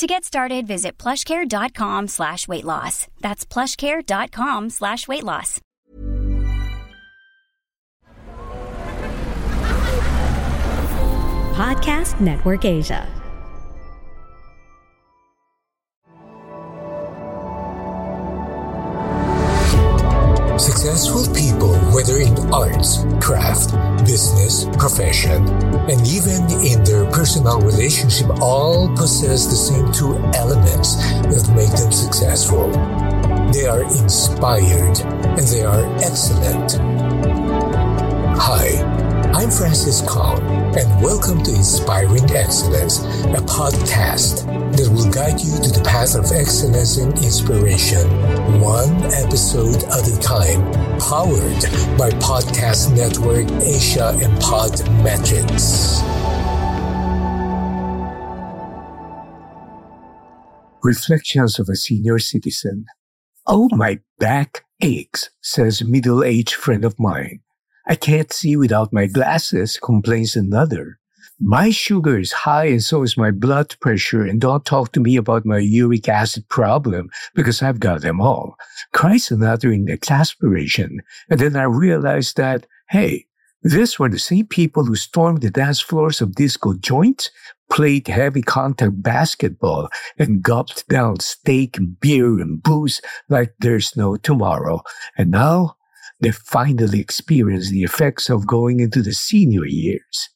To get started, visit plushcare.com slash weight loss. That's plushcare.com slash weight loss. Podcast Network Asia. Successful people, whether in arts, craft, business, profession, and even in their personal relationship, all possess the same two elements that make them successful. They are inspired and they are excellent. Hi, I'm Francis Kong, and welcome to Inspiring Excellence, a podcast that will guide you to the path of excellence and inspiration, one episode at a time, powered by Podcast Network Asia and Podmetrics. Reflections of a Senior Citizen. Oh, my back aches, says a middle-aged friend of mine. I can't see without my glasses, complains another. My sugar is high and so is my blood pressure and don't talk to me about my uric acid problem because I've got them all. Cries another in exasperation. And then I realized that, hey, these were the same people who stormed the dance floors of disco joints, played heavy contact basketball, and gulped down steak beer and booze like there's no tomorrow. And now they finally experienced the effects of going into the senior years.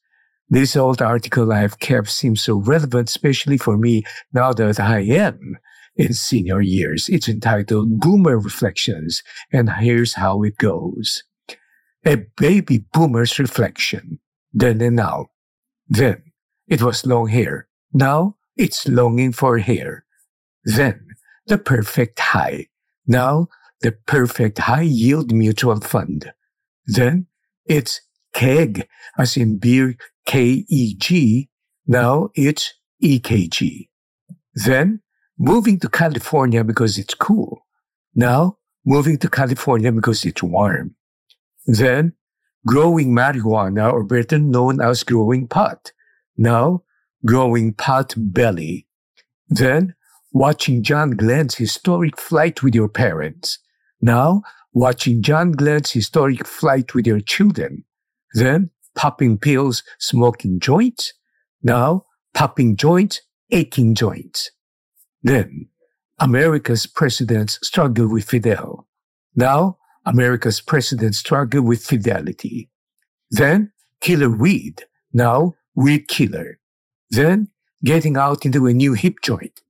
This old article I have kept seems so relevant, especially for me now that I am in senior years. It's entitled Boomer Reflections, and here's how it goes. A baby boomer's reflection, then and now. Then it was long hair. Now it's longing for hair. Then the perfect high. Now the perfect high yield mutual fund. Then it's keg, as in beer KEG. Now it's EKG. Then moving to California because it's cool. Now moving to California because it's warm. Then growing marijuana or better known as growing pot. Now growing pot belly. Then watching John Glenn's historic flight with your parents. Now watching John Glenn's historic flight with your children. Then popping pills, smoking joints. Now popping joints, aching joints. Then America's presidents struggle with Fidel. Now America's presidents struggle with fidelity. Then killer weed. Now weed killer. Then getting out into a new hip joint.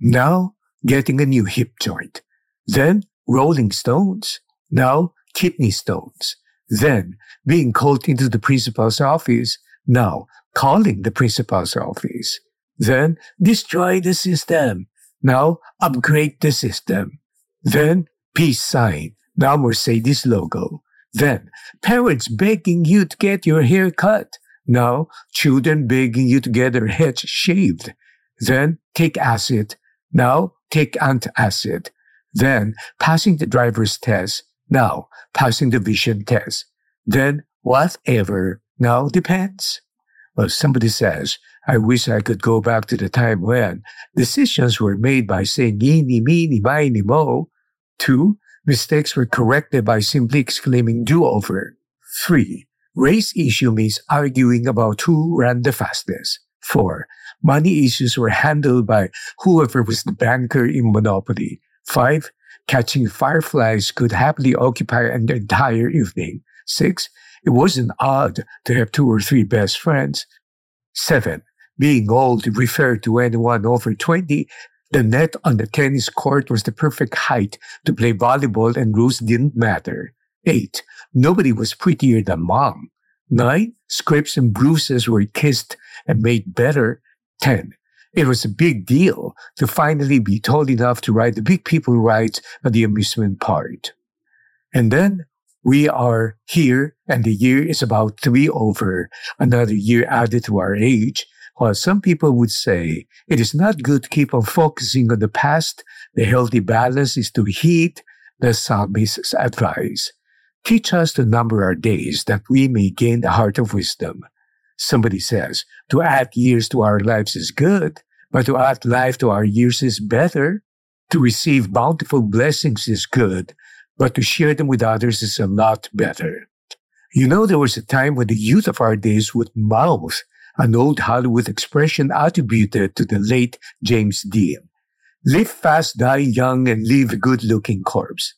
Now getting a new hip joint. Then rolling stones. Now kidney stones. Then being called into the principal's office. Now calling the principal's office. Then destroy the system. Now upgrade the system. Then peace sign. Now Mercedes logo. Then parents begging you to get your hair cut. Now children begging you to get their heads shaved. Then take acid. Now take antacid. Then passing the driver's test. Now passing the vision test. Then whatever now depends. Well, somebody says, I wish I could go back to the time when decisions were made by saying eeny, meeny, miny, mo. Two, mistakes were corrected by simply exclaiming do over. Three, race issue means arguing about who ran the fastest. Four, money issues were handled by whoever was the banker in Monopoly. Five, catching fireflies could happily occupy an entire evening. Six, it wasn't odd to have two or three best friends. Seven, being old referred to anyone over 20. The net on the tennis court was the perfect height to play volleyball and rules didn't matter. Eight, nobody was prettier than mom. Nine, scripts and bruises were kissed and made better. Ten, it was a big deal to finally be told enough to write the big people write at the amusement park. And then we are here and the year is about be over, another year added to our age. While some people would say it is not good to keep on focusing on the past, the healthy balance is to heed the psalmist's advice. Teach us to number our days that we may gain the heart of wisdom. Somebody says, to add years to our lives is good, but to add life to our years is better. To receive bountiful blessings is good, but to share them with others is a lot better. You know, there was a time when the youth of our days would mouth an old Hollywood expression attributed to the late James Dean. Live fast, die young, and leave a good looking corpse.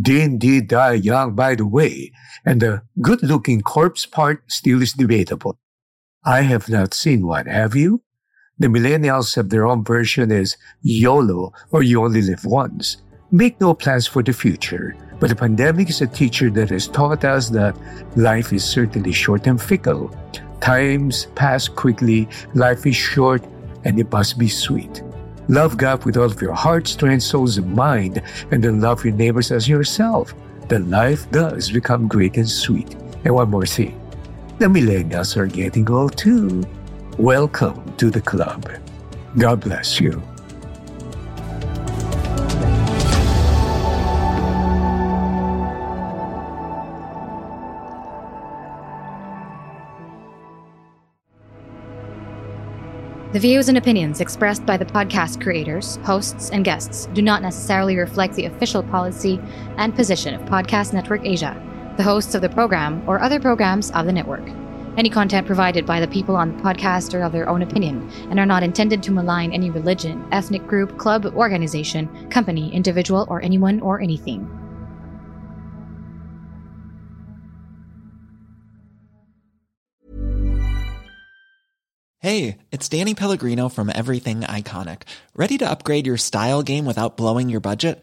Dean did die young, by the way, and the good looking corpse part still is debatable. I have not seen one, have you? The millennials have their own version is YOLO, or you only live once. Make no plans for the future, but the pandemic is a teacher that has taught us that life is certainly short and fickle. Times pass quickly, life is short, and it must be sweet. Love God with all of your heart, strength, souls, and mind, and then love your neighbors as yourself. Then life does become great and sweet. And one more thing the millennials are getting old too. Welcome to the club. God bless you. The views and opinions expressed by the podcast creators, hosts, and guests do not necessarily reflect the official policy and position of Podcast Network Asia, the hosts of the program, or other programs of the network. Any content provided by the people on the podcast are of their own opinion and are not intended to malign any religion, ethnic group, club, organization, company, individual, or anyone or anything. Hey, it's Danny Pellegrino from Everything Iconic. Ready to upgrade your style game without blowing your budget?